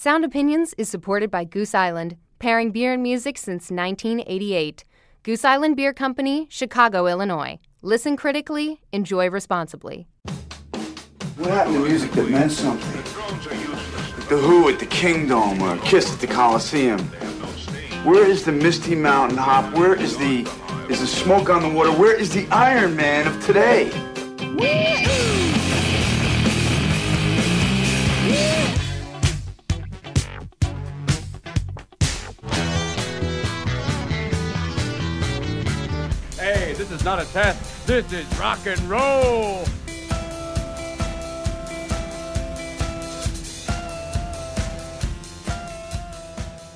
Sound Opinions is supported by Goose Island, pairing beer and music since 1988. Goose Island Beer Company, Chicago, Illinois. Listen critically, enjoy responsibly. What happened to music that meant something? Like the Who at the Kingdom or Kiss at the Coliseum. Where is the Misty Mountain Hop? Where is the is the smoke on the water? Where is the Iron Man of today? Hey, not a test. This is rock and roll.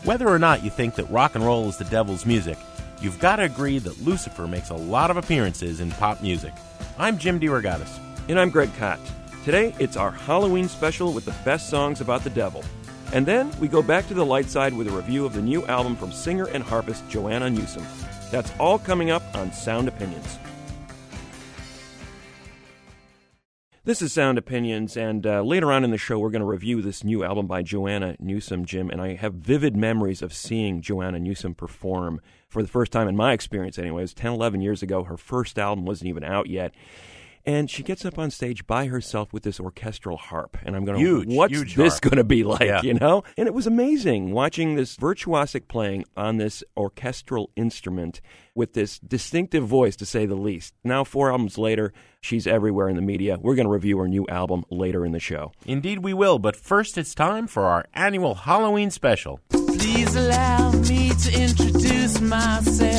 Whether or not you think that rock and roll is the devil's music, you've got to agree that Lucifer makes a lot of appearances in pop music. I'm Jim DeRogatis. And I'm Greg Kot. Today, it's our Halloween special with the best songs about the devil. And then we go back to the light side with a review of the new album from singer and harpist Joanna Newsom. That's all coming up on Sound Opinions. This is Sound Opinions, and uh, later on in the show, we're going to review this new album by Joanna Newsom, Jim. And I have vivid memories of seeing Joanna Newsom perform for the first time in my experience, anyway. It was 10, 11 years ago. Her first album wasn't even out yet. And she gets up on stage by herself with this orchestral harp. And I'm going, Huge, what's huge this going to be like, Yeah. you know? And it was amazing watching this virtuosic playing on this orchestral instrument with this distinctive voice, to say the least. Now, four albums later, she's everywhere in the media. We're going to review her new album later in the show. Indeed, we will, but first it's time for our annual Halloween special. Please allow me to introduce myself.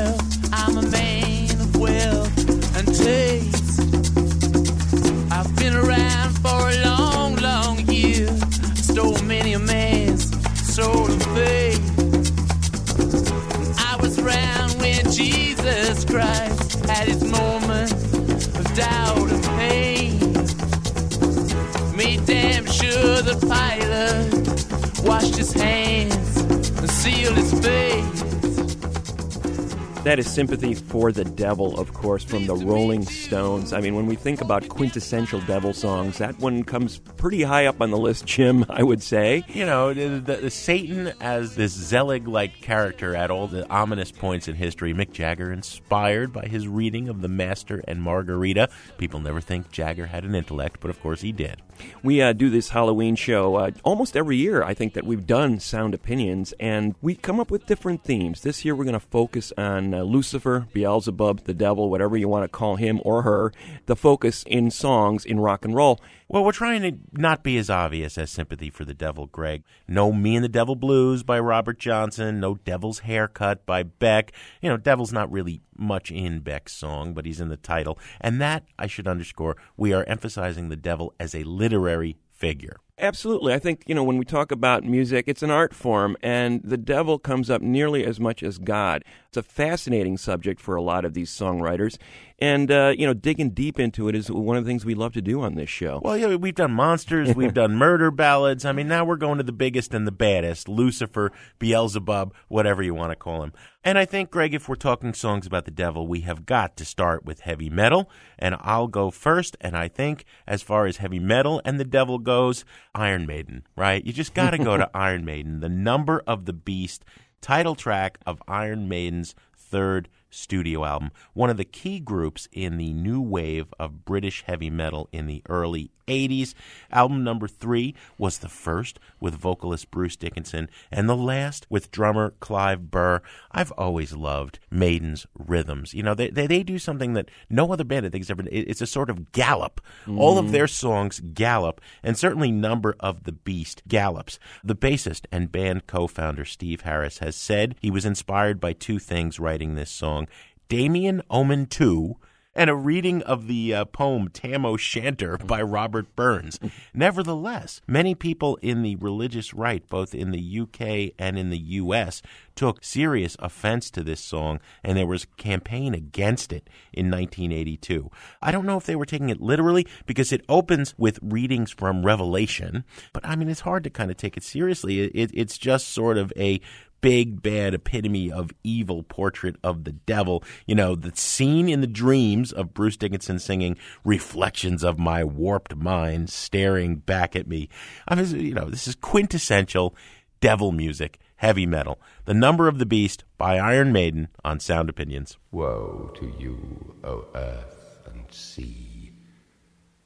That is Sympathy for the Devil, of course, from the Rolling Stones. I mean, when we think about quintessential devil songs, that one comes pretty high up on the list, Jim, I would say. You know, the, the, the Satan as this Zelig like character at all the ominous points in history. Mick Jagger inspired by his reading of The Master and Margarita. People never think Jagger had an intellect, but of course he did. We uh, do this Halloween show uh, almost every year. I think that we've done sound opinions, and we come up with different themes. This year, we're going to focus on uh, Lucifer, Beelzebub, the devil, whatever you want to call him or her. The focus in songs in rock and roll. Well, we're trying to not be as obvious as Sympathy for the Devil, Greg. No Me and the Devil Blues by Robert Johnson. No Devil's Haircut by Beck. You know, Devil's not really much in Beck's song, but he's in the title. And that, I should underscore, we are emphasizing the devil as a literary figure. Absolutely. I think, you know, when we talk about music, it's an art form, and the devil comes up nearly as much as God. It's a fascinating subject for a lot of these songwriters. And, uh, you know, digging deep into it is one of the things we love to do on this show. Well, yeah, we've done monsters, we've done murder ballads. I mean, now we're going to the biggest and the baddest Lucifer, Beelzebub, whatever you want to call him. And I think, Greg, if we're talking songs about the devil, we have got to start with heavy metal. And I'll go first. And I think, as far as heavy metal and the devil goes, Iron Maiden, right? You just got to go to Iron Maiden, the number of the beast title track of Iron Maiden's third studio album, one of the key groups in the new wave of British heavy metal in the early 80s. Album number three was the first with vocalist Bruce Dickinson, and the last with drummer Clive Burr. I've always loved Maiden's rhythms. You know, they, they, they do something that no other band I think has ever it- It's a sort of gallop. All of mm-hmm. their songs gallop, and certainly Number of the Beast gallops. The bassist and band co founder Steve Harris has said he was inspired by two things writing this song Damien Omen 2 and a reading of the uh, poem Tam O'Shanter by Robert Burns. Nevertheless, many people in the religious right, both in the UK and in the US, took serious offense to this song, and there was a campaign against it in 1982. I don't know if they were taking it literally because it opens with readings from Revelation, but I mean, it's hard to kind of take it seriously. It, it, it's just sort of a big bad epitome of evil portrait of the devil. You know, the scene in the dreams of Bruce Dickinson singing reflections of my warped mind staring back at me. I mean, you know, this is quintessential devil music, heavy metal. The Number of the Beast by Iron Maiden on Sound Opinions. Woe to you, O earth and sea,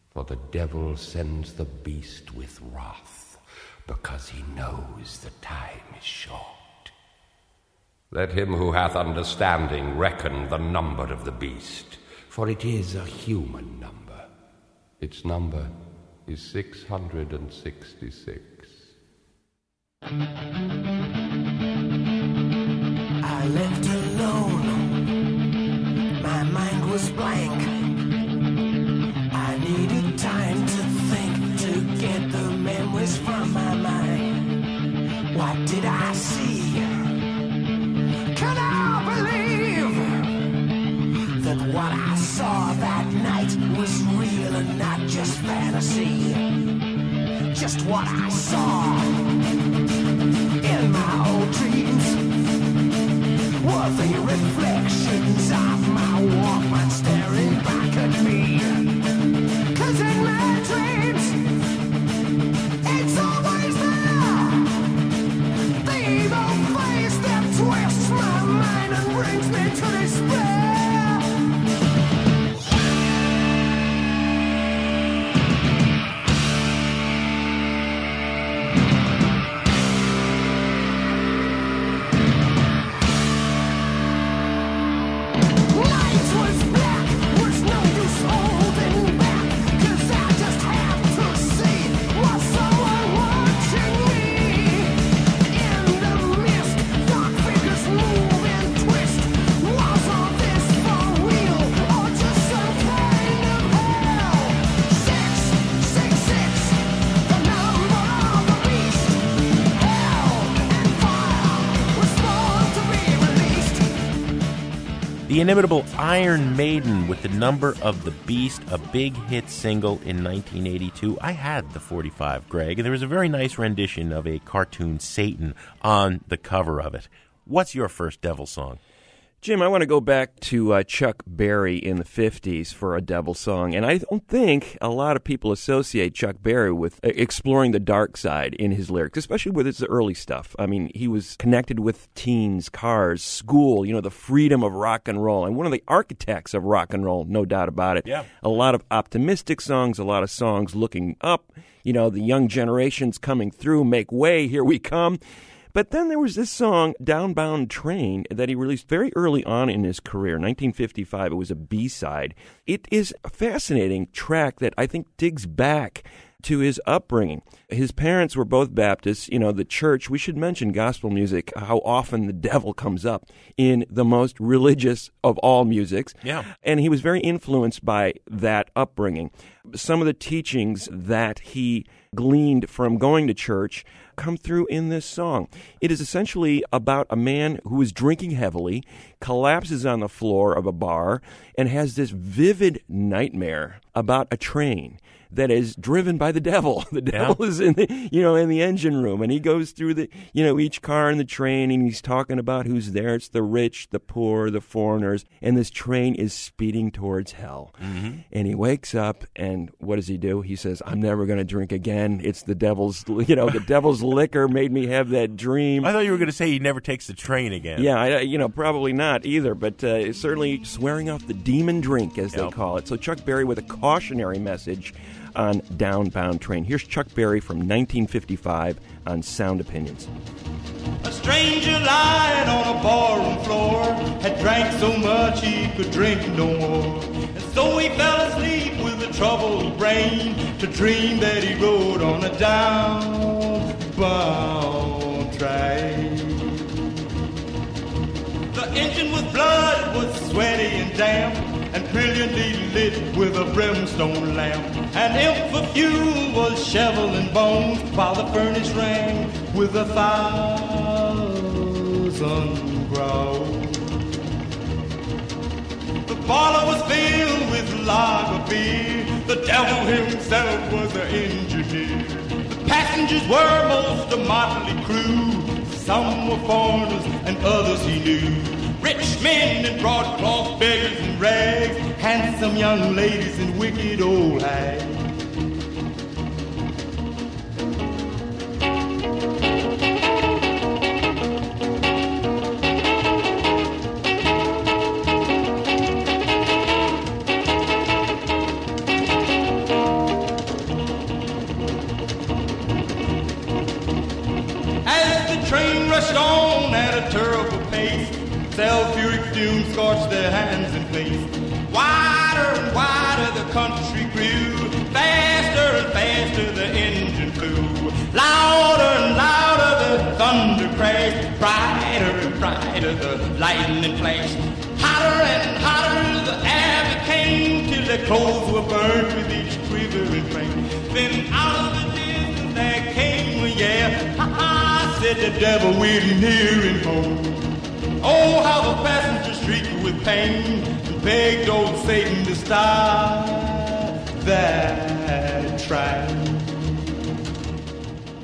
for the devil sends the beast with wrath, because he knows the time is short. Let him who hath understanding reckon the number of the beast, for it is a human number. Its number is 666. The inimitable Iron Maiden with the number of the Beast, a big hit single in 1982. I had the 45, Greg, and there was a very nice rendition of a cartoon Satan on the cover of it. What's your first devil song? Jim, I want to go back to uh, Chuck Berry in the 50s for a devil song. And I don't think a lot of people associate Chuck Berry with uh, exploring the dark side in his lyrics, especially with his early stuff. I mean, he was connected with teens, cars, school, you know, the freedom of rock and roll. And one of the architects of rock and roll, no doubt about it. Yeah. A lot of optimistic songs, a lot of songs looking up. You know, the young generations coming through, make way, here we come. But then there was this song, Downbound Train, that he released very early on in his career, 1955. It was a B side. It is a fascinating track that I think digs back to his upbringing. His parents were both Baptists. You know, the church, we should mention gospel music, how often the devil comes up in the most religious of all musics. Yeah. And he was very influenced by that upbringing. Some of the teachings that he gleaned from going to church come through in this song. It is essentially about a man who is drinking heavily, collapses on the floor of a bar, and has this vivid nightmare about a train that is driven by the devil. The devil is in the you know in the engine room and he goes through the you know each car in the train and he's talking about who's there. It's the rich, the poor, the foreigners, and this train is speeding towards hell. And he wakes up and what does he do? He says, "I'm never going to drink again. It's the devil's you know the devil's liquor made me have that dream." I thought you were going to say he never takes the train again. Yeah, I, you know, probably not either, but uh, certainly swearing off the demon drink, as they call it. So Chuck Berry with a cautionary message on Downbound Train. Here's Chuck Berry from 1955 on Sound Opinions. A stranger lying on a barroom floor had drank so much he could drink no more. And so he fell asleep with a troubled brain to dream that he rode on a downbound train. The engine was blood, was sweaty and damp, and brilliantly lit with a brimstone lamp. And if for fuel was shoveling bones, while the furnace rang with a thousand growls. The parlor was filled with lager beer. The devil himself was the engineer. The passengers were most a motley crew. Some were foreigners and others he knew. Rich men in broadcloth beggars in rags, handsome young ladies and wicked old hags. Clothes were burned with each quivering flame. Then out of the distance there came a yeah, ha ha, said the devil, we're nearing home. Oh, how the passengers shrieked with pain and begged old Satan to stop that train.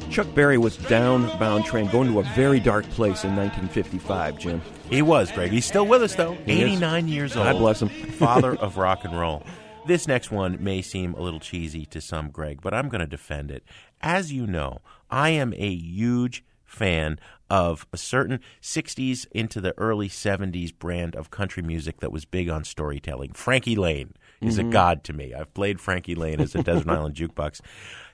Chuck Berry was downbound train going to a very dark place in 1955, Jim. He was, Greg. He's still with us, though. He is. 89 years old. God bless him. Father of rock and roll. This next one may seem a little cheesy to some, Greg, but I'm going to defend it. As you know, I am a huge fan of a certain 60s into the early 70s brand of country music that was big on storytelling. Frankie Laine is a mm-hmm. god to me. I've played Frankie Laine as a Desert Island jukebox.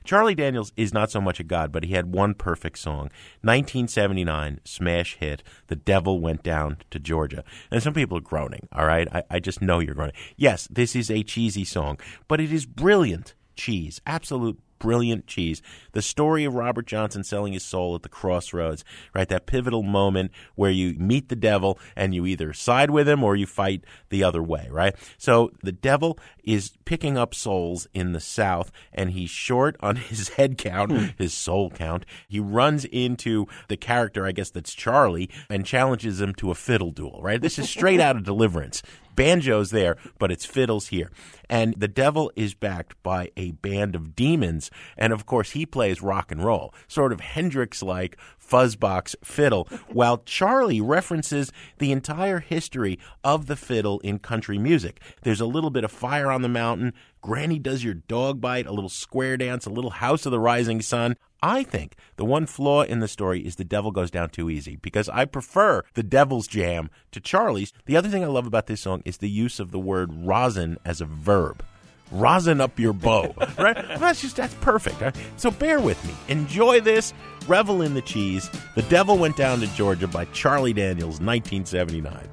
Charlie Daniels is not so much a god, but he had one perfect song. 1979 smash hit, The Devil Went Down to Georgia. And some people are groaning, all right? I, I just know you're groaning. Yes, this is a cheesy song, but it is brilliant cheese. Absolute brilliant cheese. The story of Robert Johnson selling his soul at the crossroads, right? That pivotal moment where you meet the devil and you either side with him or you fight the other way, right? So the devil is picking up souls in the South and he's short on his head count, hmm. his soul count. He runs into the character, I guess that's Charlie, and challenges him to a fiddle duel, right? This is straight out of Deliverance banjo's there, but it's fiddles here. And the devil is backed by a band of demons. And of course, he plays rock and roll, sort of Hendrix like fuzzbox fiddle, while Charlie references the entire history of the fiddle in country music. There's a little bit of fire on the mountain. Granny does your dog bite, a little square dance, a little house of the rising sun. I think the one flaw in the story is the devil goes down too easy because I prefer the devil's jam to Charlie's. The other thing I love about this song is the use of the word rosin as a verb. Rosin up your bow, right? That's just that's perfect. Right? So bear with me. Enjoy this. Revel in the cheese. The Devil Went Down to Georgia by Charlie Daniels, 1979.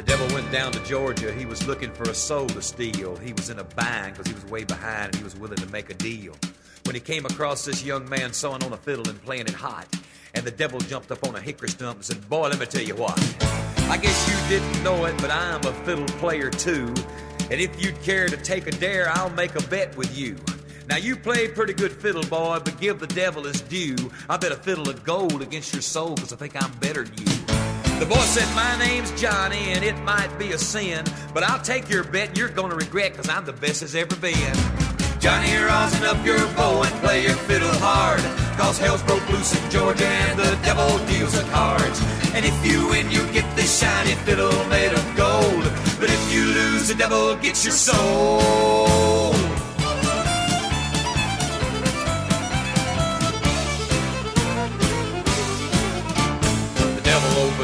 The devil went down to Georgia. He was looking for a soul to steal. He was in a bind because he was way behind and he was willing to make a deal. When he came across this young man sewing on a fiddle and playing it hot, and the devil jumped up on a hickory stump and said, Boy, let me tell you what. I guess you didn't know it, but I'm a fiddle player too. And if you'd care to take a dare, I'll make a bet with you. Now you play pretty good fiddle, boy, but give the devil his due. I bet a fiddle of gold against your soul, cause I think I'm better than you. The boy said, My name's Johnny, and it might be a sin, but I'll take your bet, you're gonna regret, cause I'm the best as ever been. Johnny, rosin up your bow and play your fiddle hard, cause hell's broke loose in Georgia, and the devil deals the cards. And if you win, you get this shiny fiddle made of gold, but if you lose, the devil gets your soul.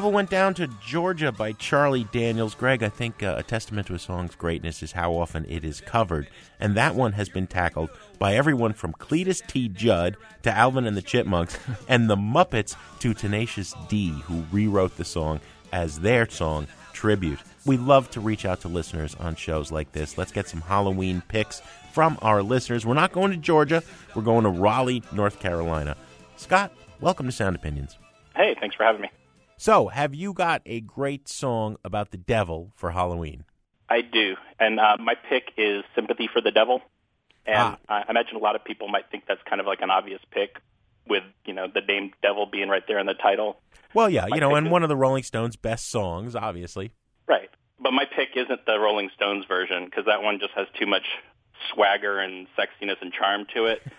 Devil Went Down to Georgia by Charlie Daniels. Greg, I think uh, a testament to a song's greatness is how often it is covered. And that one has been tackled by everyone from Cletus T. Judd to Alvin and the Chipmunks and the Muppets to Tenacious D, who rewrote the song as their song tribute. We love to reach out to listeners on shows like this. Let's get some Halloween picks from our listeners. We're not going to Georgia, we're going to Raleigh, North Carolina. Scott, welcome to Sound Opinions. Hey, thanks for having me. So, have you got a great song about the devil for Halloween? I do, and uh, my pick is "Sympathy for the Devil," and I imagine a lot of people might think that's kind of like an obvious pick, with you know the name "Devil" being right there in the title. Well, yeah, My you know, and is- one of the Rolling Stones' best songs, obviously. Right, but my pick isn't the Rolling Stones version because that one just has too much swagger and sexiness and charm to it.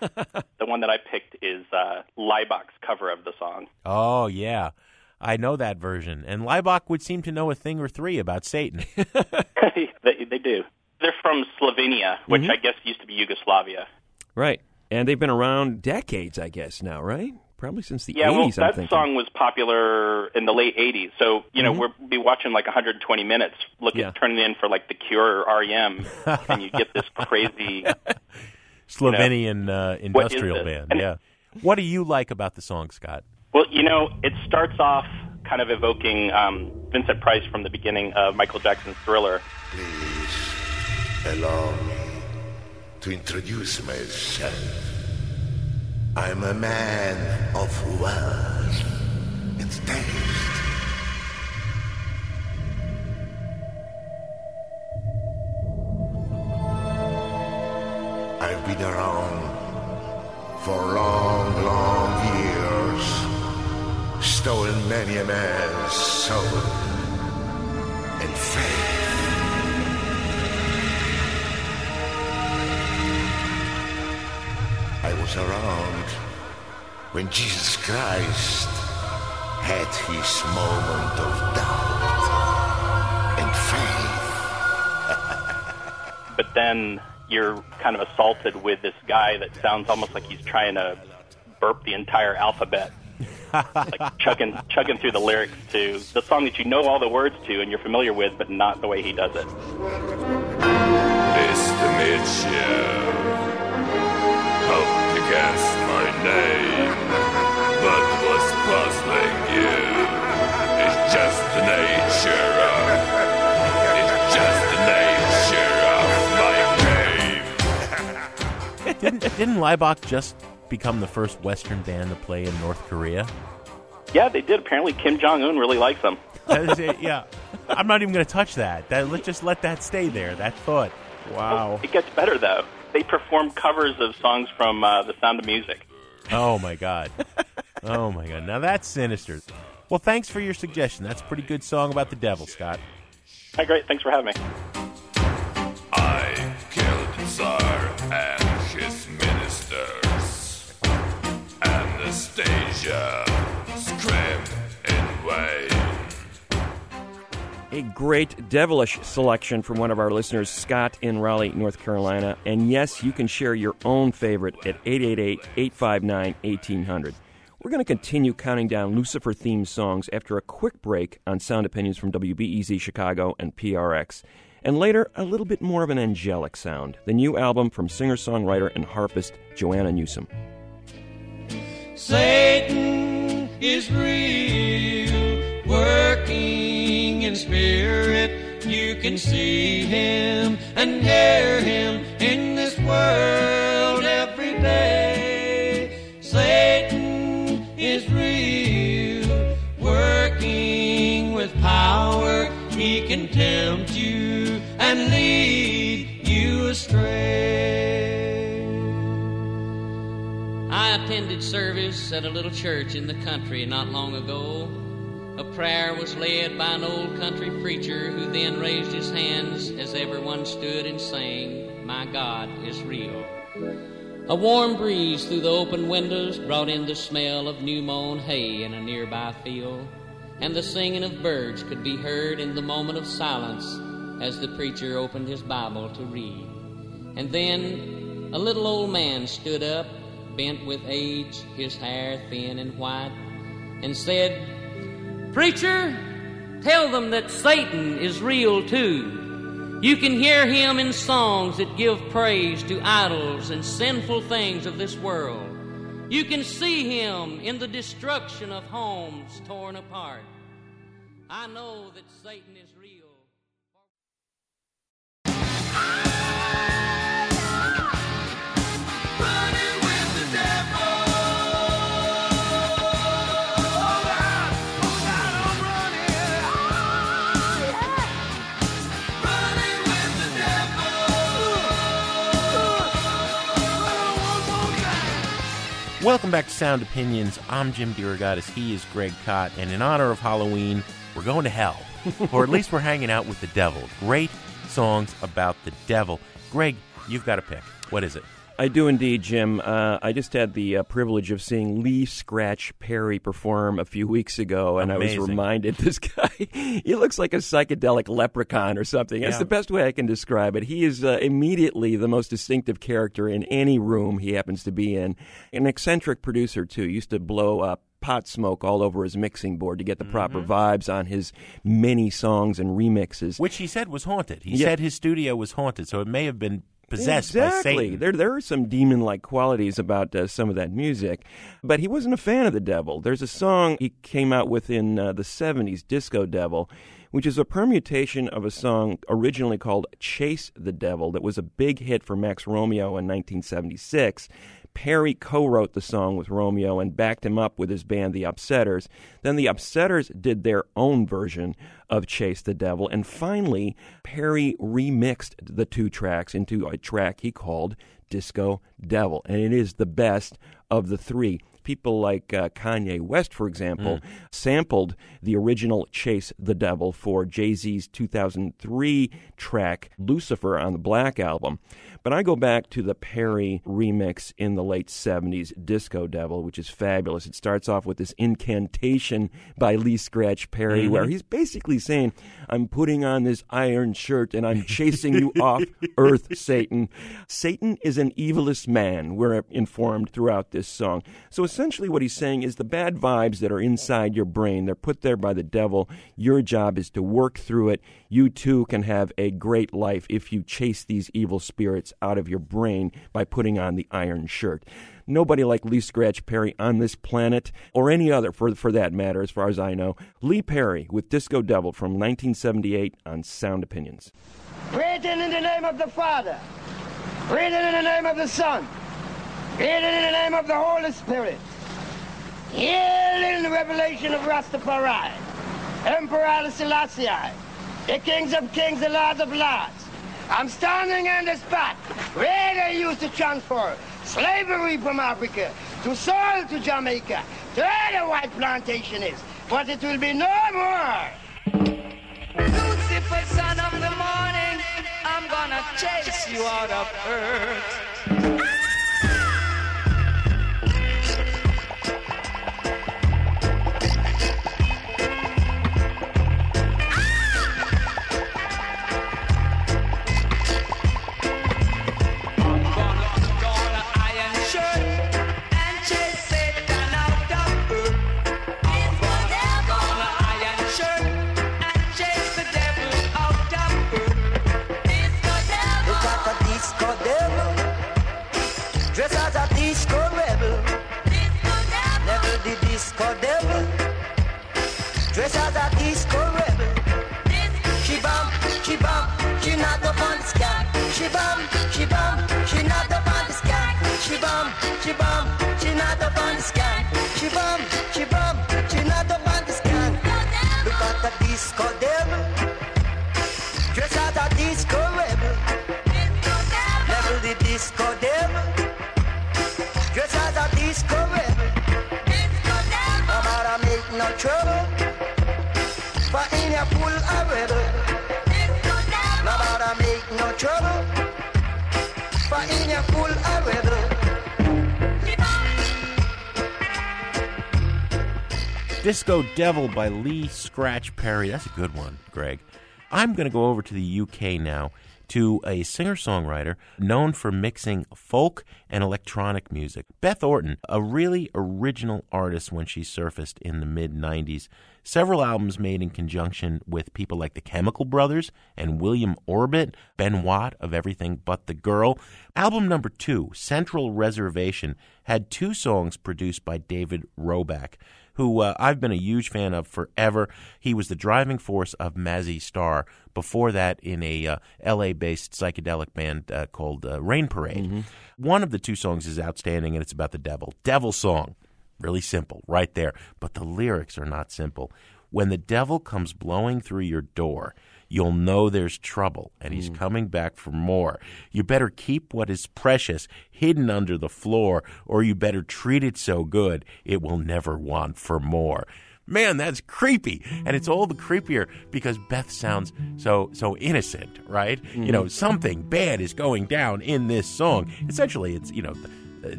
the one that I picked is uh, Laibach's cover of the song. Oh, yeah. I know that version. And Laibach would seem to know a thing or three about Satan. they, they do. They're from Slovenia, which I guess used to be Yugoslavia. Right. And they've been around decades, I guess, now, right? Probably since the Yeah, 80s, well, I'm that thinking. song was popular in the late '80s. So you know, Mhm. we'll be watching like 120 minutes, looking, Yeah. turning in for like The Cure or REM, and you get this crazy. Slovenian uh, industrial band. And- yeah. What do you like about the song, Scott? Well, you know, it starts off kind of evoking um, Vincent Price from the beginning of Michael Jackson's Thriller. Please allow me to introduce myself. I'm a man of wealth and taste. I've been around for long, long years, many a man's soul and faith. I was around when Jesus Christ had his moment of doubt and faith. But then you're kind of assaulted with this guy that sounds almost like he's trying to burp the entire alphabet. Like chugging, chugging through the lyrics to the song that you know all the words to and you're familiar with, but not the way he does it. Mr. Mitchell, hope to guess my name, but what's puzzling you is just the nature of, it's just the nature of my cave. didn't, didn't Laibach just become the first Western band to play in North Korea? Yeah, they did. Apparently, Kim Jong Un really likes them. That is it, yeah. I'm not even going to touch that. that. Let's just let that stay there. That thought. Wow. It gets better though. They perform covers of songs from uh, The Sound of Music. Oh my god. Oh my god. Now that's sinister. Well, thanks for your suggestion. That's a pretty good song about the devil, Scott. Hi, great. Thanks for having me. I killed the Tsar and his ministers. Anastasia screamed in vain. A great devilish selection from one of our listeners, Scott in Raleigh, North Carolina. And yes, you can share your own favorite at 888 859 1800. We're going to continue counting down Lucifer themed songs after a quick break on Sound Opinions from WBEZ Chicago and PRX. And later, a little bit more of an angelic sound the new album from singer songwriter and harpist Joanna Newsom. Satan is real, working in spirit. You can see him and hear him in this world service at a little church in the country not long ago. A prayer was led by an old country preacher who then raised his hands as everyone stood and sang, My God is real. A warm breeze through the open windows brought in the smell of new mown hay in a nearby field, and the singing of birds could be heard in the moment of silence as the preacher opened his Bible to read. And then a little old man stood up, bent with age, his hair thin and white, and said, Preacher, tell them that Satan is real too. You can hear him in songs that give praise to idols and sinful things of this world. You can see him in the destruction of homes torn apart. I know that Satan is real. Welcome back to Sound Opinions. I'm Jim DeRogatis. He is Greg Kot. And in honor of Halloween, we're going to hell. or at least we're hanging out with the devil. Great songs about the devil. Greg, you've got a pick. What is it? I do indeed, Jim. Uh, I just had the uh, privilege of seeing Lee Scratch Perry perform a few weeks ago, and I was reminded this guy, he looks like a psychedelic leprechaun or something. That's Yeah. the best way I can describe it. He is uh, immediately the most distinctive character in any room he happens to be in. An eccentric producer, too. Used to blow up pot smoke all over his mixing board to get the proper Mm-hmm. vibes on his many songs and remixes. Which he said was haunted. He Yeah. said his studio was haunted, so it may have been possessed exactly. There, there are some demon-like qualities about uh, some of that music, but he wasn't a fan of the devil. There's a song he came out with in uh, the '70s, "Disco Devil," which is a permutation of a song originally called "Chase the Devil" that was a big hit for Max Romeo in 1976. Perry co-wrote the song with Romeo and backed him up with his band The Upsetters. Then the Upsetters did their own version of Chase the Devil, and finally Perry remixed the two tracks into a track he called Disco Devil, and it is the best of the three. People like uh, Kanye West, for example, sampled the original Chase the Devil for Jay Z's 2003 track Lucifer on the Black Album. But I go back to the Perry remix in the late 70s, Disco Devil, which is fabulous. It starts off with this incantation by Lee Scratch Perry, where he's basically saying, I'm putting on this iron shirt and I'm chasing you off earth, Satan. Satan is an evilest man, we're informed throughout this song. So essentially, what he's saying is the bad vibes that are inside your brain, they're put there by the devil. Your job is to work through it. You too can have a great life if you chase these evil spirits out of your brain by putting on the iron shirt. Nobody like Lee Scratch Perry on this planet, or any other for, for that matter, as far as I know. Lee Perry with Disco Devil from 1978 on Sound Opinions. Written in the name of the Father, written in the name of the Son, written in the name of the Holy Spirit. Here in the revelation of Rastafari, Emperor Selassie, the kings of kings, the lords of lords. I'm standing on the spot where they used to transfer slavery from Africa to soil to Jamaica, to where the white plantation is. But it will be no more. Lucifer, son of the morning, I'm gonna chase you out of earth. Disco devil, dress as a disco rebel. She bump, she bump, she not up on the sky. She bump, she bump, she not up on the sky. She bump, she bump, she not up on the sky. She bump, she bump, she not up on the sky. Look at the disco devil, dress as a disco rebel. Level the disco devil. Disco Devil by Lee Scratch Perry. That's a good one, Greg. I'm going to go over to the UK now to a singer songwriter known for mixing folk and electronic music. Beth Orton, a really original artist when she surfaced in the mid 90s. Several albums made in conjunction with people like the Chemical Brothers and William Orbit, Ben Watt of Everything But the Girl. Album number two, Central Reservation, had two songs produced by David Roback who uh, I've been a huge fan of forever. He was the driving force of Mazzy Star. Before that, in a uh, L.A.-based psychedelic band uh, called uh, Rain Parade. Mm-hmm. One of the two songs is outstanding, and it's about the devil. Devil song, really simple, right there. But the lyrics are not simple. When the devil comes blowing through your door, you'll know there's trouble and he's Mm. coming back for more. You better keep what is precious hidden under the floor, or you better treat it so good it will never want for more. Man, that's creepy. And it's all the creepier because Beth sounds so so innocent, right? You know, Mhm. something bad is going down in this song. Essentially, it's, you know, the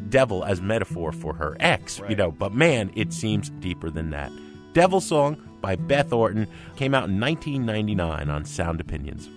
devil as metaphor for her ex, you know, but man, it seems deeper than that. Devil Song by Beth Orton came out in 1999 on Sound Opinions.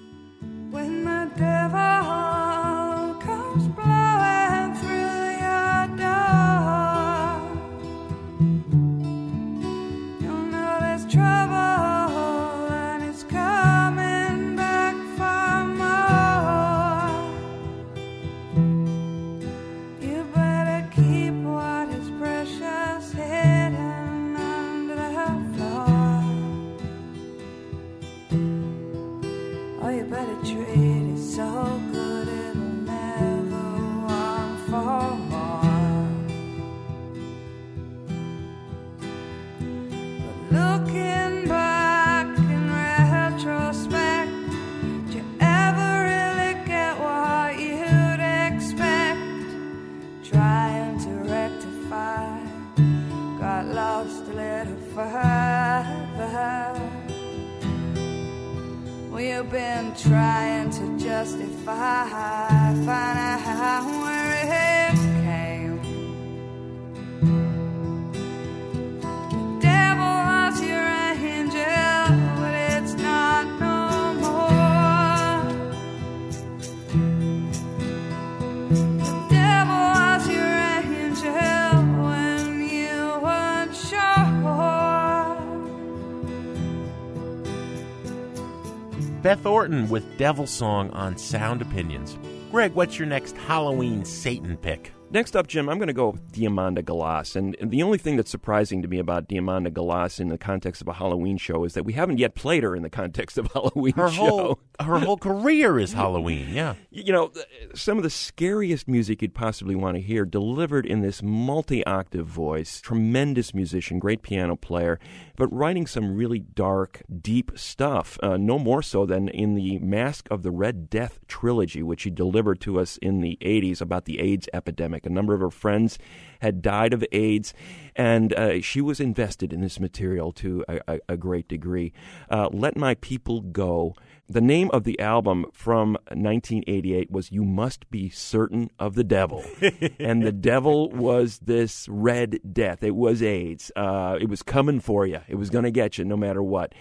Beth Orton with Devil Song on Sound Opinions. Greg, what's your next Halloween Satan pick? Next up, Jim, I'm going to go with Diamanda Galas. And the only thing that's surprising to me about Diamanda Galas in the context of a Halloween show is that we haven't yet played her in the context of a Halloween Her show. whole her whole career is Halloween. Yeah. You know, some of the scariest music you'd possibly want to hear delivered in this multi octave voice. Tremendous musician, great piano player, but writing some really dark, deep stuff. Uh, no more so than in the Mask of the Red Death trilogy, which she delivered to us in the 80s about the AIDS epidemic. A number of her friends had died of AIDS, and uh, she was invested in this material to a, a, a great degree. Uh, Let My People Go. The name of the album from 1988 was You Must Be Certain of the Devil. and the devil was this red death. It was AIDS. Uh, it was coming for you, it was going to get you no matter what.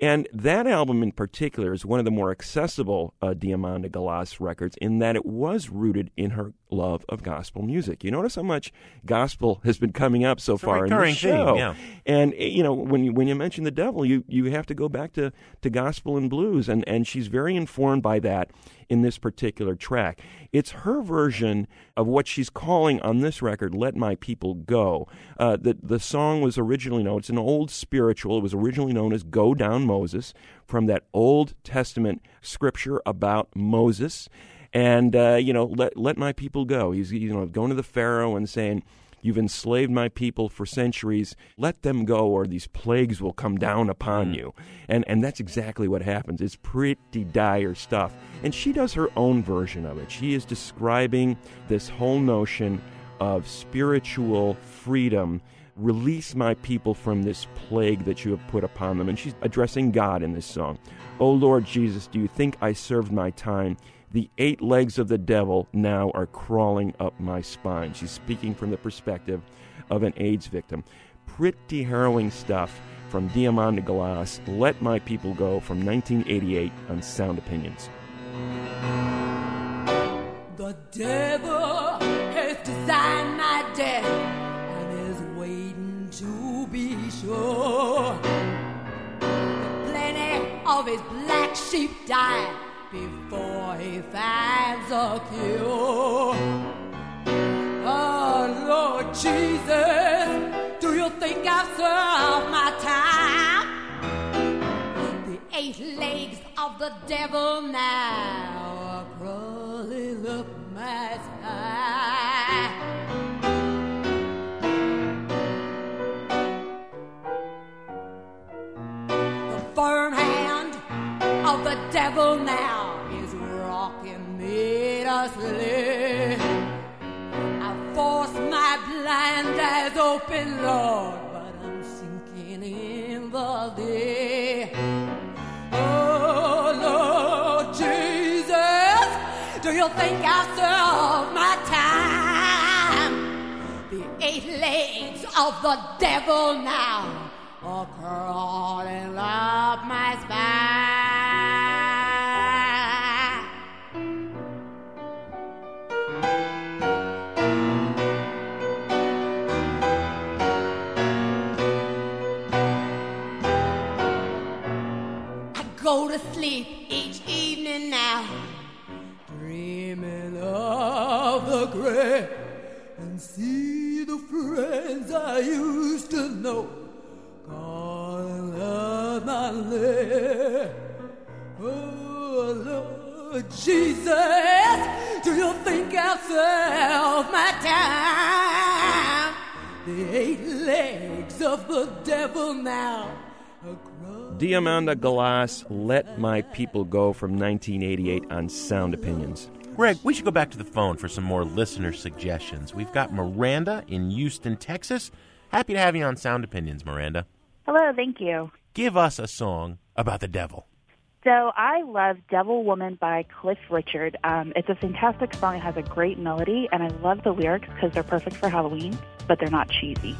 And that album in particular is one of the more accessible uh, Diamanda Galas records in that it was rooted in her love of gospel music. You notice how much gospel has been coming up so It's far in the recurring theme, show. yeah. And eh, you know, when you when you mention the devil, you you have to go back to, to gospel and blues, and and she's very informed by that in this particular track. It's her version of what she's calling on this record, "Let My People Go." Uh, the the song was originally known. It's an old spiritual. It was originally known as "Go Down Moses" from that Old Testament scripture about Moses. And uh, you know, let let my people go. He's you know going to the Pharaoh and saying, You've enslaved my people for centuries. Let them go, or these plagues will come down upon you. And and that's exactly what happens. It's pretty dire stuff. And she does her own version of it. She is describing this whole notion of spiritual freedom. Release my people from this plague that you have put upon them. And she's addressing God in this song. Oh Lord Jesus, do you think I served my time? The eight legs of the devil now are crawling up my spine. She's speaking from the perspective of an AIDS victim. Pretty harrowing stuff from Diamond Diamanda Galas. Let My People Go from 1988 on Sound Opinions. The devil has designed my death and is waiting to be sure. Plenty of his black sheep die before he finds a cure. Oh Lord Jesus, do you think I've served my time? The eight legs of the devil now are crawling up my spine. Devil now is rocking me to sleep. I force my blind eyes open, Lord, but I'm sinking in the day. Oh, Lord Jesus, do you think I've served my time? The eight legs of the devil now are crawling up my spine. And see the friends I used to know my. Oh Lord Jesus, do you think I'll my time? The eight legs of the devil now. Diamanda Galas, Let My People Go from 1988 on Sound Opinions. Greg, we should go back to the phone for some more listener suggestions. We've got Miranda in Houston, Texas. Happy to have you on Sound Opinions, Miranda. Hello, thank you. Give us a song about the devil. So I love Devil Woman by Cliff Richard. Um, it's a fantastic song. It has a great melody, and I love the lyrics because they're perfect for Halloween, but they're not cheesy.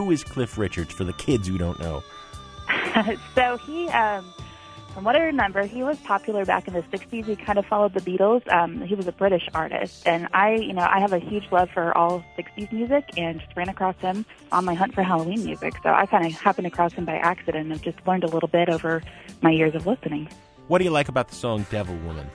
Who is Cliff Richards for the kids who don't know. so he, um, from what I remember, he was popular back in the '60s. He kind of followed the Beatles. Um, he was a British artist, and I, you know, I have a huge love for all '60s music, and just ran across him on my hunt for Halloween music. So I kind of happened across him by accident, and just learned a little bit over my years of listening. What do you like about the song Devil Woman?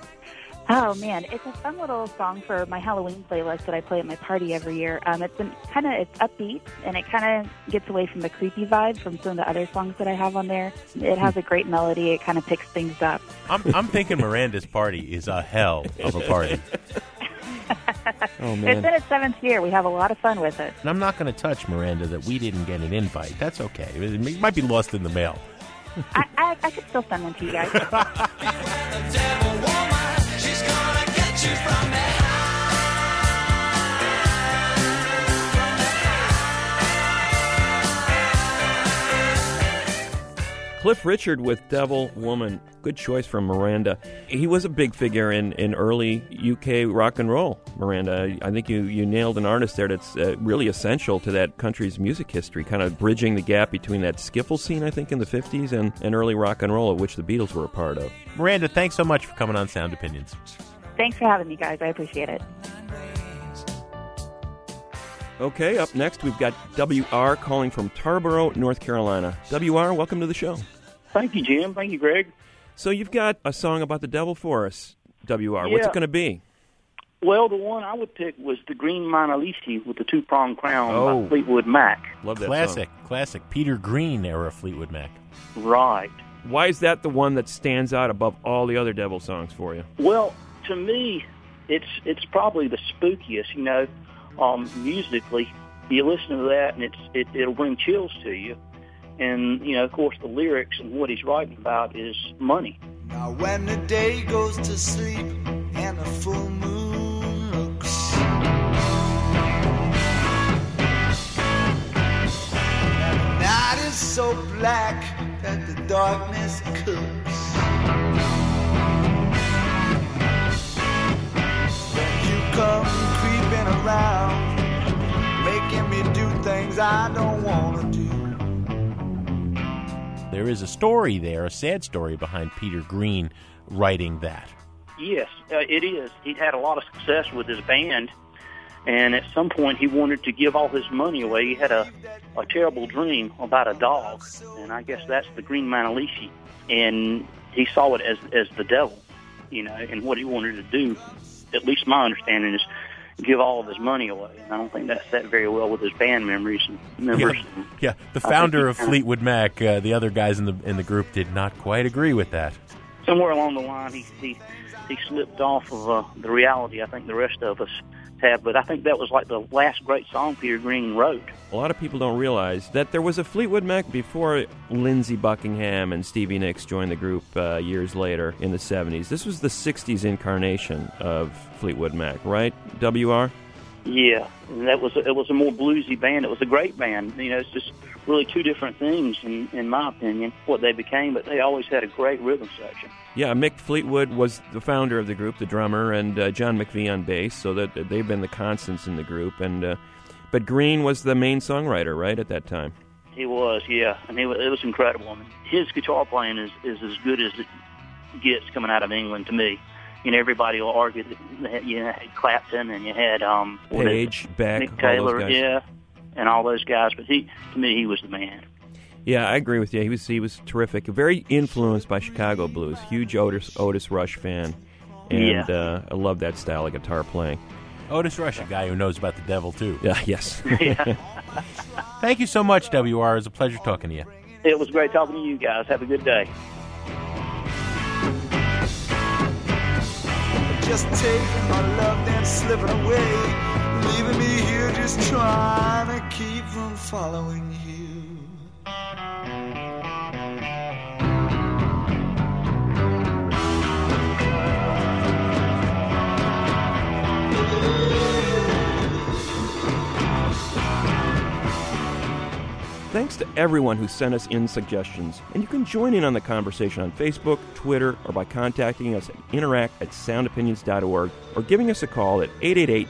Oh man, it's a fun little song for my Halloween playlist that I play at my party every year. Um, it's been kind of it's upbeat and it kind of gets away from the creepy vibe from some of the other songs that I have on there. It has a great melody. It kind of picks things up. I'm, I'm thinking Miranda's party is a hell of a party. Oh, man. It's man. in its seventh year. We have a lot of fun with it. And I'm not going to touch Miranda that we didn't get an invite. That's okay. It might be lost in the mail. I, I, I could still send one to you guys. Cliff Richard with Devil Woman. Good choice from Miranda. He was a big figure in, in early UK rock and roll, Miranda. I think you, you nailed an artist there that's uh, really essential to that country's music history, kind of bridging the gap between that skiffle scene, I think, in the 50s and, and early rock and roll, of which the Beatles were a part of. Miranda, thanks so much for coming on Sound Opinions. Thanks for having me, guys. I appreciate it. Okay, up next we've got WR calling from Tarboro, North Carolina. WR, welcome to the show. Thank you, Jim. Thank you, Greg. So you've got a song about the devil for us, WR. What's it going to be? Well, the one I would pick was the Green Manalishi with the two prong crown Oh. by Fleetwood Mac. Love that classic, classic. Peter Green era Fleetwood Mac. Right. Why is that the one that stands out above all the other Devil songs for you? Well, to me, it's it's probably the spookiest. You know, um, musically, you listen to that and it's it, it'll bring chills to you. And you know, of course, the lyrics and what he's writing about is money. Now when the day goes to sleep and the full moon looks And the night is so black that the darkness cooks you come creeping around Making me do things I don't wanna do There is a story there, a sad story behind Peter Green writing that. Yes, uh, it is. He'd had a lot of success with his band, and at some point he wanted to give all his money away. He had a, a terrible dream about a dog, and I guess that's the Green Manalishi, and he saw it as as the devil, you know. And what he wanted to do, at least my understanding, is give all of his money away. And I don't think that sat very well with his band memories and members. And Yeah, the founder of kinda- Fleetwood Mac, uh, the other guys in the in the group did not quite agree with that. somewhere along the line he he he slipped off of uh, the reality I think the rest of us have. But I think that was like the last great song Peter Green wrote. A lot of people don't realize that there was a Fleetwood Mac before Lindsey Buckingham and Stevie Nicks joined the group uh, years later in the 70s. This was the 60s incarnation of Fleetwood Mac, right? WR? Yeah, and that was it was a more bluesy band. It was a great band. You know, it's just really two different things in in my opinion what they became. But they always had a great rhythm section. Yeah, Mick Fleetwood was the founder of the group, the drummer, and uh, John McVie on bass, so that that they've been the constants in the group. And uh, but Green was the main songwriter, right, at that time. He was, yeah, and he was, it was incredible. I mean, his guitar playing is is as good as it gets coming out of England to me. You know, everybody will argue that you had Clapton and you had um what is it? Page, Beck, Nick all those Taylor, guys. yeah, and all those guys. But he, to me, he was the man. Yeah, I agree with you. He was he was terrific. Very influenced by Chicago blues. Huge Otis Otis Rush fan, and Yeah. uh, I love that style of guitar playing. Otis Rush, a guy who knows about the devil too. Yeah, yes. Thank you so much, WR. It was a pleasure talking to you. It was great talking to you guys. Have a good day. Just taking my love, then slipping away, leaving me here just trying to keep from following you. Thanks to everyone who sent us in suggestions, and you can join in on the conversation on Facebook, Twitter, or by contacting us at interact at soundopinions.org or giving us a call at 888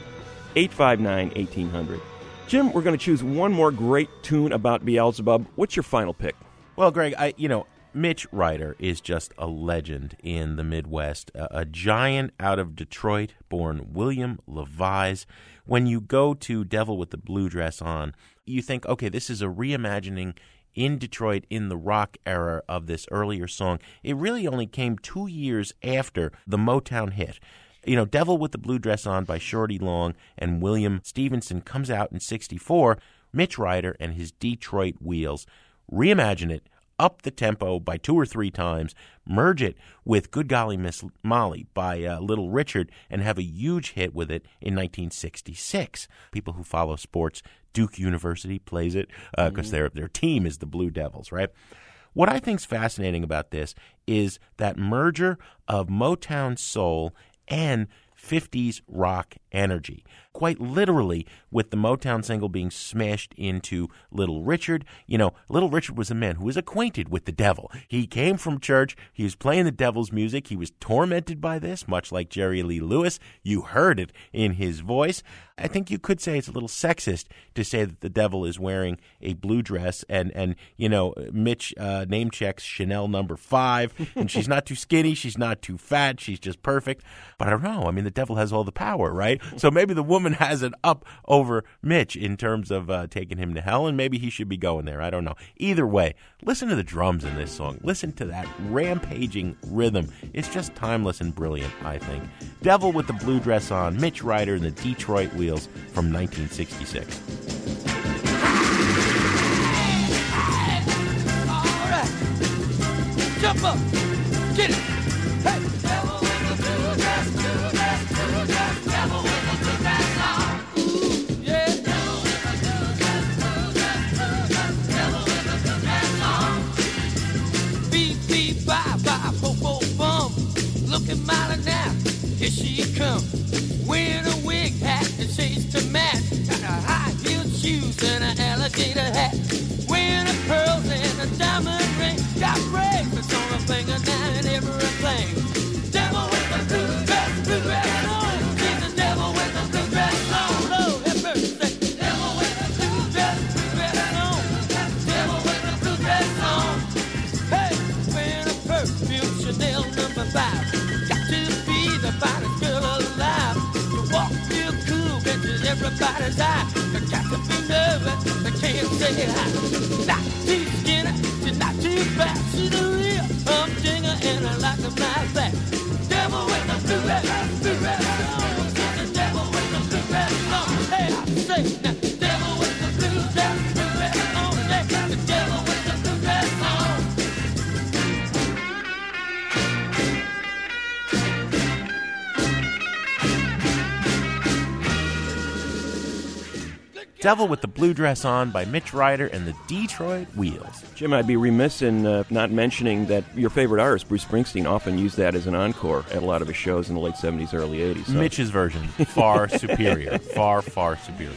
859 1800. Jim, we're going to choose one more great tune about Beelzebub. What's your final pick? Well, Greg, I you know Mitch Ryder is just a legend in the Midwest, a, a giant out of Detroit, born William LeVise. When you go to Devil with the Blue Dress on, you think, okay, this is a reimagining in Detroit in the rock era of this earlier song. It really only came two years after the Motown hit. You know, Devil with the Blue Dress On by Shorty Long and William Stevenson comes out in 64. Mitch Ryder and his Detroit Wheels reimagine it, up the tempo by two or three times, merge it with Good Golly Miss Molly by uh, Little Richard, and have a huge hit with it in 1966. People who follow sports, Duke University plays it because Mhm. their their team is the Blue Devils, right? What I think is fascinating about this is that merger of Motown soul and 50s rock energy. Quite literally, with the Motown single being smashed into Little Richard. You know, Little Richard was a man who was acquainted with the devil. He came from church, he was playing the devil's music, he was tormented by this, much like Jerry Lee Lewis. You heard it in his voice. I think you could say it's a little sexist to say that the devil is wearing a blue dress and, and you know, Mitch uh, name checks Chanel number five, and she's not too skinny, she's not too fat, she's just perfect. But I don't know. I mean, the devil has all the power, right? So maybe the woman has it up over Mitch in terms of uh, taking him to hell, and maybe he should be going there. I don't know. Either way, listen to the drums in this song. Listen to that rampaging rhythm. It's just timeless and brilliant, I think. Devil with the Blue Dress On, Mitch Ryder and the Detroit Wheels from 1966. Jump up, get it. Looking mighty now, here she come. Wearing a wig hat and shades to match. Got a high heeled shoes and an alligator hat. Eye. You got to be nervous, they can't say hi. Not too skinny, she's not too fat. She's a real humdinger and I like them like that. Devil with the blue Devil with the Blue Dress On by Mitch Ryder and the Detroit Wheels. Jim, I'd be remiss in uh, not mentioning that your favorite artist, Bruce Springsteen, often used that as an encore at a lot of his shows in the late 70s, early 80s. So. Mitch's version, far superior. Far, far superior.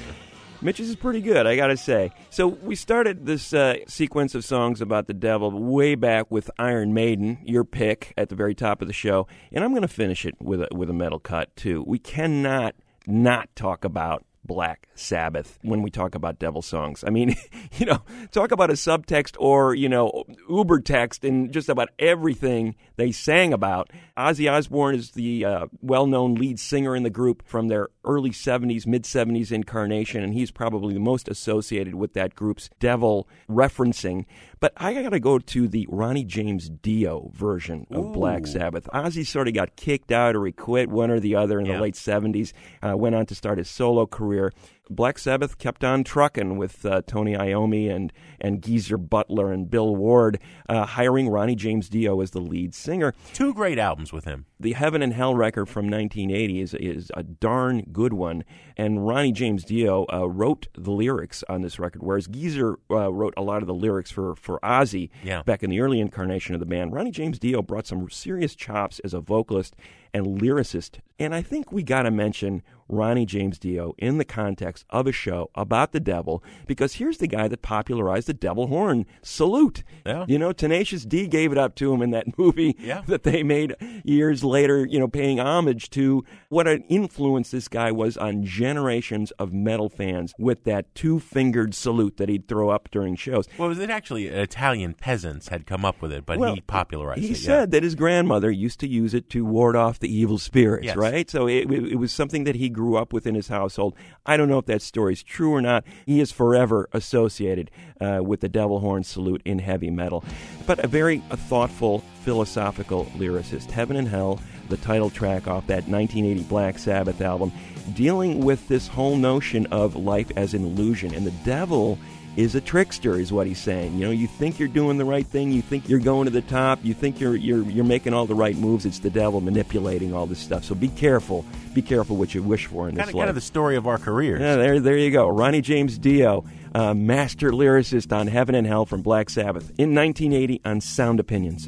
Mitch's is pretty good, I gotta say. So we started this uh, sequence of songs about the devil way back with Iron Maiden, your pick at the very top of the show, and I'm going to finish it with a, with a metal cut too. We cannot not talk about Black Sabbath when we talk about devil songs. I mean, you know, talk about a subtext or, you know, uber text in just about everything they sang about. Ozzy Osbourne is the uh, well known lead singer in the group from their early 70s, mid 70s incarnation, and he's probably the most associated with that group's devil referencing. But I got to go to the Ronnie James Dio version of Black Sabbath. Ozzy sort of got kicked out or he quit, one or the other, in Yeah. the late 70s. Uh, went on to start his solo career. Black Sabbath kept on trucking with uh, Tony Iommi and, and Geezer Butler and Bill Ward, uh, hiring Ronnie James Dio as the lead singer. Two great albums with him. The Heaven and Hell record from 1980 is, is a darn good one, and Ronnie James Dio uh, wrote the lyrics on this record, whereas Geezer uh, wrote a lot of the lyrics for, for Ozzy Yeah. back in the early incarnation of the band. Ronnie James Dio brought some serious chops as a vocalist and lyricist, and I think we got to mention Ronnie James Dio in the context of a show about the devil, because here's the guy that popularized the devil horn salute. Yeah. You know, Tenacious D gave it up to him in that movie Yeah. that they made years later, you know, paying homage to what an influence this guy was on generations of metal fans with that two fingered salute that he'd throw up during shows. Well, was it actually Italian peasants had come up with it, but Well, he popularized He it. He said that his grandmother used to use it to ward off the evil spirits, Yes. right? So it, it, it was something that he grew up with in his household. I don't know if that story's true or not. He is forever associated uh, with the devil horn salute in heavy metal. But a very uh, thoughtful, philosophical lyricist. Heaven and Hell, the title track off that 1980 Black Sabbath album, dealing with this whole notion of life as an illusion. And the devil is a trickster is what he's saying. You know, you think you're doing the right thing, you think you're going to the top, you think you're you're you're making all the right moves. It's the devil manipulating all this stuff. So be careful. Be careful what you wish for in Kind this of, life. kind of the story of our careers. Yeah, there, there you go. Ronnie James Dio, uh, master lyricist on Heaven and Hell from Black Sabbath in 1980 on Sound Opinions.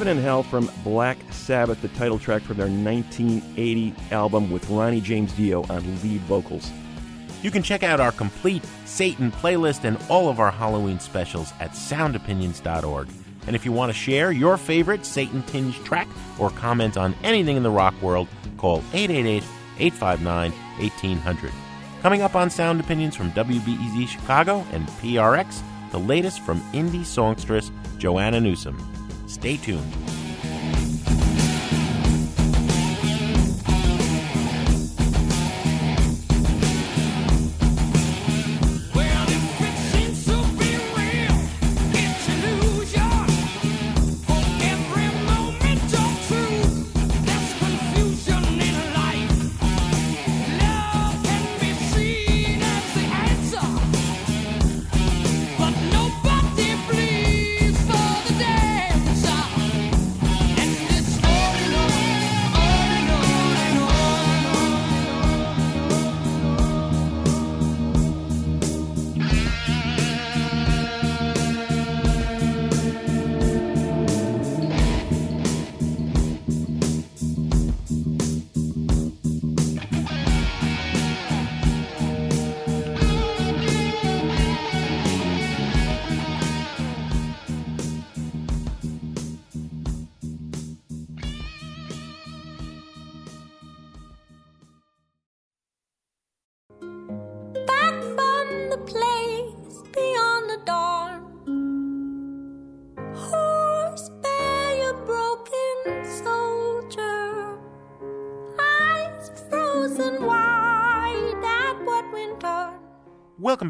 Heaven and Hell from Black Sabbath, the title track from their 1980 album with Ronnie James Dio on lead vocals. You can check out our complete Satan playlist and all of our Halloween specials at soundopinions.org. And if you want to share your favorite Satan tinged track or comment on anything in the rock world, call 888 859 1800. Coming up on Sound Opinions from WBEZ Chicago and PRX, the latest from indie songstress Joanna Newsom. Stay tuned.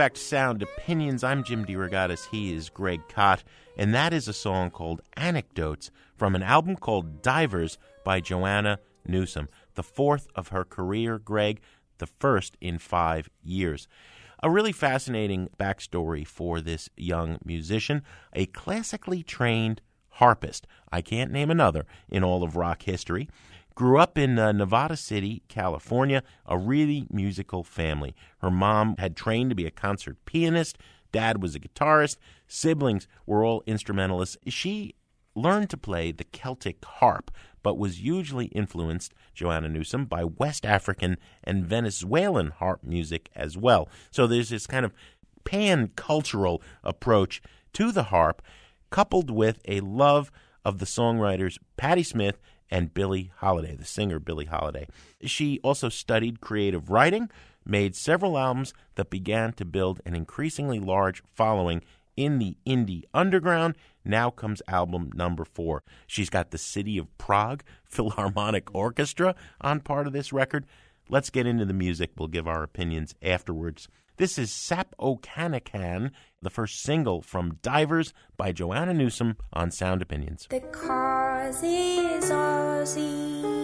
Back to Sound Opinions. I'm Jim DeRogatis. He is Greg Kot. And that is a song called Anecdotes from an album called Divers by Joanna Newsom, the fourth of her career, Greg, the first in five years. A really fascinating backstory for this young musician, a classically trained harpist. I can't name another in all of rock history. Grew up in uh, Nevada City, California, a really musical family. Her mom had trained to be a concert pianist, dad was a guitarist, siblings were all instrumentalists. She learned to play the Celtic harp, but was hugely influenced, Joanna Newsom, by West African and Venezuelan harp music as well. So there's this kind of pan cultural approach to the harp, coupled with a love of the songwriters Patti Smith and Billie Holiday, the singer Billie Holiday. She also studied creative writing, made several albums that began to build an increasingly large following in the indie underground. Now comes album number four. She's got the City of Prague Philharmonic Orchestra on part of this record. Let's get into the music. We'll give our opinions afterwards. This is Sapokanikan, the first single from Divers by Joanna Newsom on Sound Opinions. The cause is Ozymandian,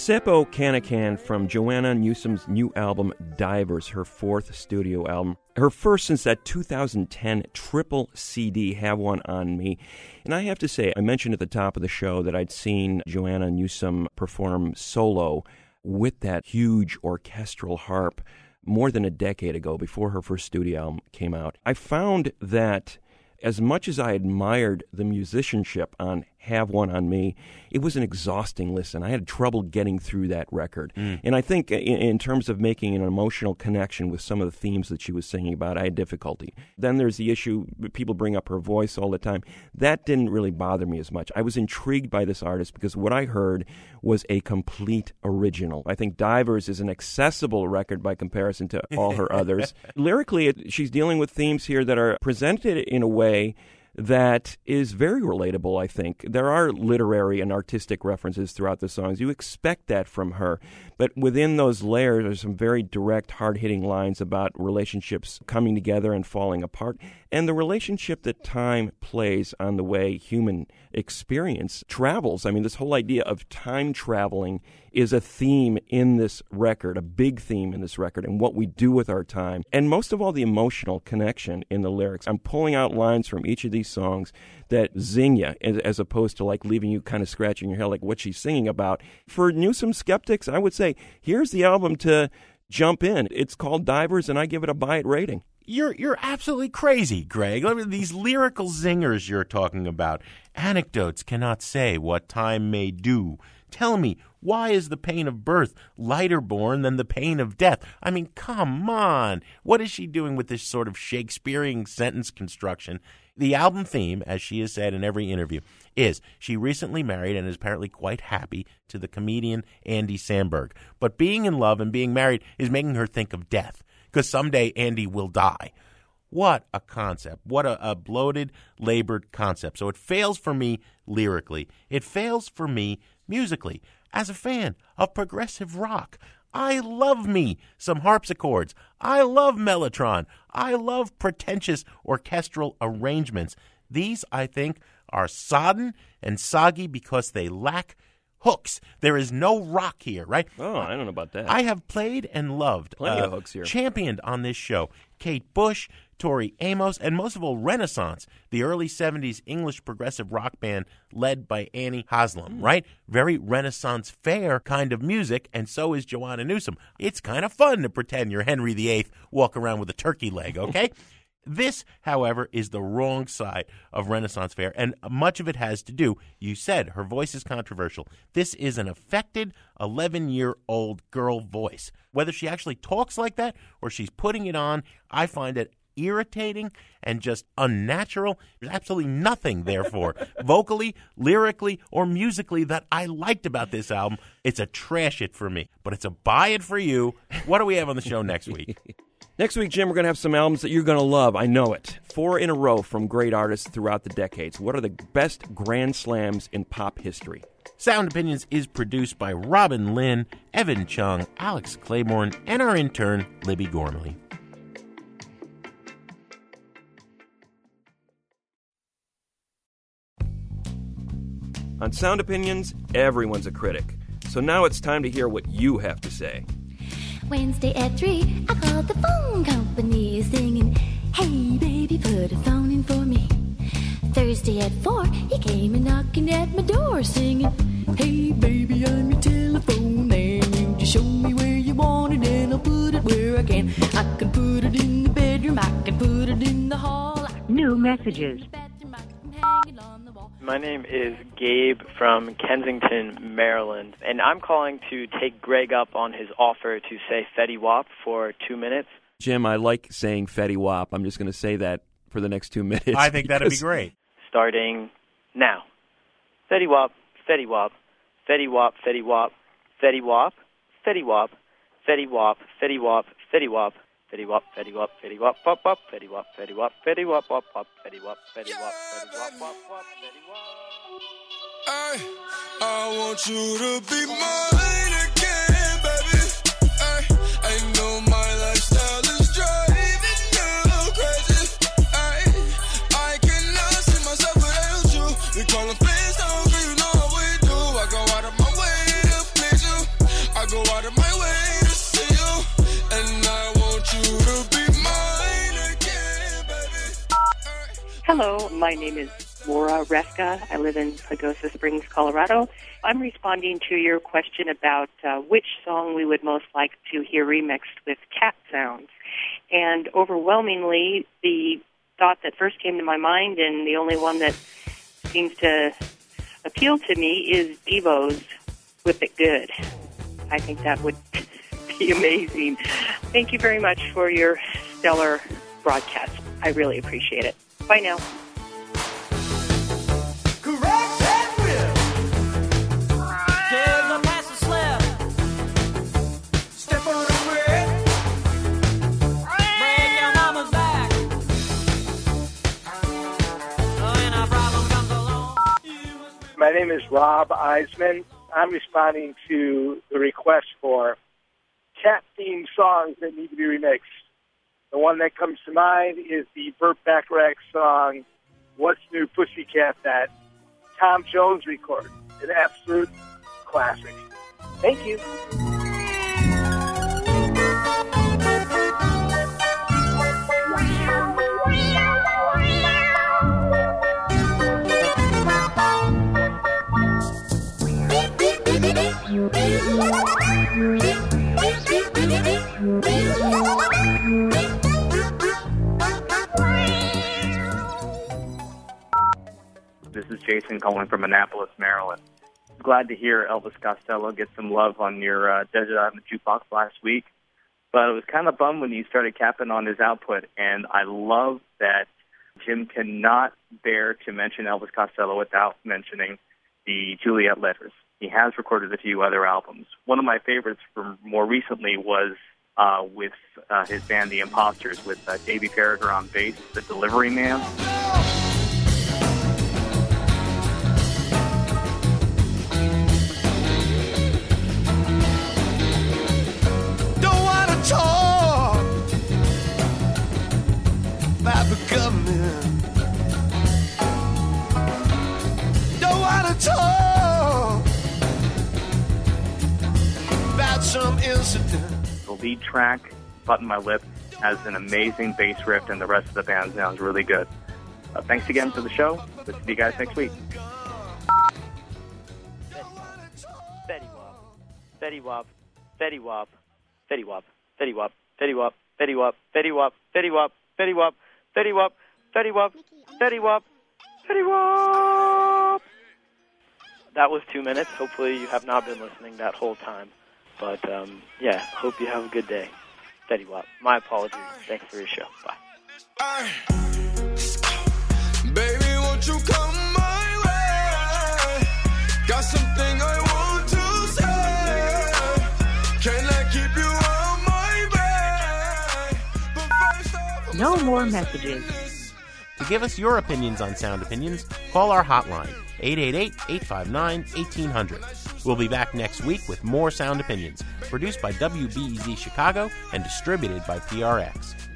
Sapokanikan from Joanna Newsom's new album Divers, her fourth studio album. Her first since that 2010 triple CD, Have One On Me. And I have to say, I mentioned at the top of the show that I'd seen Joanna Newsom perform solo with that huge orchestral harp more than a decade ago before her first studio album came out. I found that as much as I admired the musicianship on Have One on Me, it was an exhausting listen. I had trouble getting through that record. Mm. And I think in, in terms of making an emotional connection with some of the themes that she was singing about, I had difficulty. Then there's the issue, people bring up her voice all the time. That didn't really bother me as much. I was intrigued by this artist because what I heard was a complete original. I think Divers is an accessible record by comparison to all her others. Lyrically, it, she's dealing with themes here that are presented in a way that is very relatable, I think. There are literary and artistic references throughout the songs. You expect that from her. But within those layers, there's some very direct, hard hitting lines about relationships coming together and falling apart, and the relationship that time plays on the way human experience travels. I mean, this whole idea of time traveling is a theme in this record, a big theme in this record, and what we do with our time. And most of all, the emotional connection in the lyrics. I'm pulling out lines from each of these songs that zing you, as, opposed to like leaving you kind of scratching your head, like what she's singing about. For Newsom skeptics, I would say, here's the album to jump in. It's called Divers, and I give it a buy it rating. You're you're absolutely crazy, Greg. These lyrical zingers you're talking about. Anecdotes cannot say what time may do. Tell me, why is the pain of birth lighter born than the pain of death? I mean, come on. What is she doing with this sort of Shakespearean sentence construction? The album theme, as she has said in every interview, is she recently married and is apparently quite happy to the comedian Andy Samberg. But being in love and being married is making her think of death because someday Andy will die. What a concept. What a, a, bloated, labored concept. So it fails for me lyrically. It fails for me musically. As a fan of progressive rock, I love me some harpsichords. I love Mellotron. I love pretentious orchestral arrangements. These, I think, are sodden and soggy because they lack hooks. There is no rock here, right? Oh, I don't know about that. I have played and loved, Plenty uh, of hooks here. championed on this show Kate Bush, Tori Amos, and most of all, Renaissance, the early 70s English progressive rock band led by Annie Haslam, right? Very Renaissance fair kind of music, and so is Joanna Newsom. It's kind of fun to pretend you're Henry VIII, walk around with a turkey leg, okay? This, however, is the wrong side of Renaissance Fair, and much of it has to do, you said, her voice is controversial. This is an affected 11 year old girl voice. Whether she actually talks like that or she's putting it on, I find it irritating and just unnatural. There's absolutely nothing, therefore, vocally, lyrically, or musically that I liked about this album. It's a trash it for me, but it's a buy it for you. What do we have on the show next week? Next week, Jim, we're going to have some albums that you're going to love. I know it. Four in a row from great artists throughout the decades. What are the best grand slams in pop history? Sound Opinions is produced by Robin Linn, Evan Chung, Alex Claiborne, and our intern, Libby Gormley. On Sound Opinions, everyone's a critic. So now it's time to hear what you have to say. Wednesday at 3, I called the phone company singing, Hey baby, put a phone in for me. Thursday at 4, he came and knocking at my door singing, Hey baby, I'm your telephone man. You just show me where you want it and I'll put it where I can. I can put it in the bedroom, I can put it in the hall. New messages. My name is Gabe from Kensington, Maryland, and I'm calling to take Greg up on his offer to say Fetty Wap for two minutes. Jim, I like saying Fetty Wap. I'm just going to say that for the next two minutes. I think that'd be great. Starting now. Fetty Wap, Fetty Wap, Fetty Wap, Fetty Wap, Fetty Wap, Fetty Wap, Fetty Wap, Fetty Wap, Fetty Wap, Fetty wop, fetty wop, fetty wop, pop pop, wop, fetty wop, fetty wop, pop fetty wop, fetty wop, fetty wop, pop pop, fetty wop. I, I want you to be mine again, baby. I, I know my lifestyle is driving you crazy. I, I cannot see myself without you. We call friends, don't you know how we do. I go out of my way to please you. I go out of my way to see you, and I. Hello, my name is Laura Reska. I live in Pagosa Springs, Colorado. I'm responding to your question about uh, which song we would most like to hear remixed with cat sounds. And overwhelmingly, the thought that first came to my mind and the only one that seems to appeal to me is Devo's Whip It Good. I think that would be amazing. Thank you very much for your stellar broadcast. I really appreciate it. Bye now. My name is Rob Eisman. I'm responding to the request for cat themed songs that need to be remixed. The one that comes to mind is the Burt Bacharach song, What's New Pussycat, that Tom Jones recorded. An absolute classic. Thank you. This is Jason calling from Annapolis, Maryland. Glad to hear Elvis Costello get some love on your uh, Desert Island Jukebox last week, but I was kind of bummed when you started capping on his output, and I love that Jim cannot bear to mention Elvis Costello without mentioning the Juliet Letters. He has recorded a few other albums. One of my favorites from more recently was uh, with uh, his band The Imposters with uh, Davey Faragher on bass, The Delivery Man. Don't wanna talk about the. Don't wanna talk about some incident. The lead track, Button My Lip, has an amazing bass riff, and the rest of the band sounds really good. Uh, thanks again for the show. We'll see you guys next week. Fetty Wap, Fetty Wap, Fetty Wap, Fetty Wap, Fetty Wap, Fetty Wap, Fetty Wap, Fetty Wap, Fetty Wap, Fetty Wap, Fetty Wap, Fetty Wap. That was two minutes. Hopefully you have not been listening that whole time. But um, yeah, hope you have a good day. Fetty Wap. My apologies. Thanks for your show. Bye. Baby, won't you come my way? Got something I want to say. Can I keep you on my way? No more messages. To give us your opinions on Sound Opinions, call our hotline, 888 859 1800. We'll be back next week with more Sound Opinions, produced by WBEZ Chicago and distributed by PRX.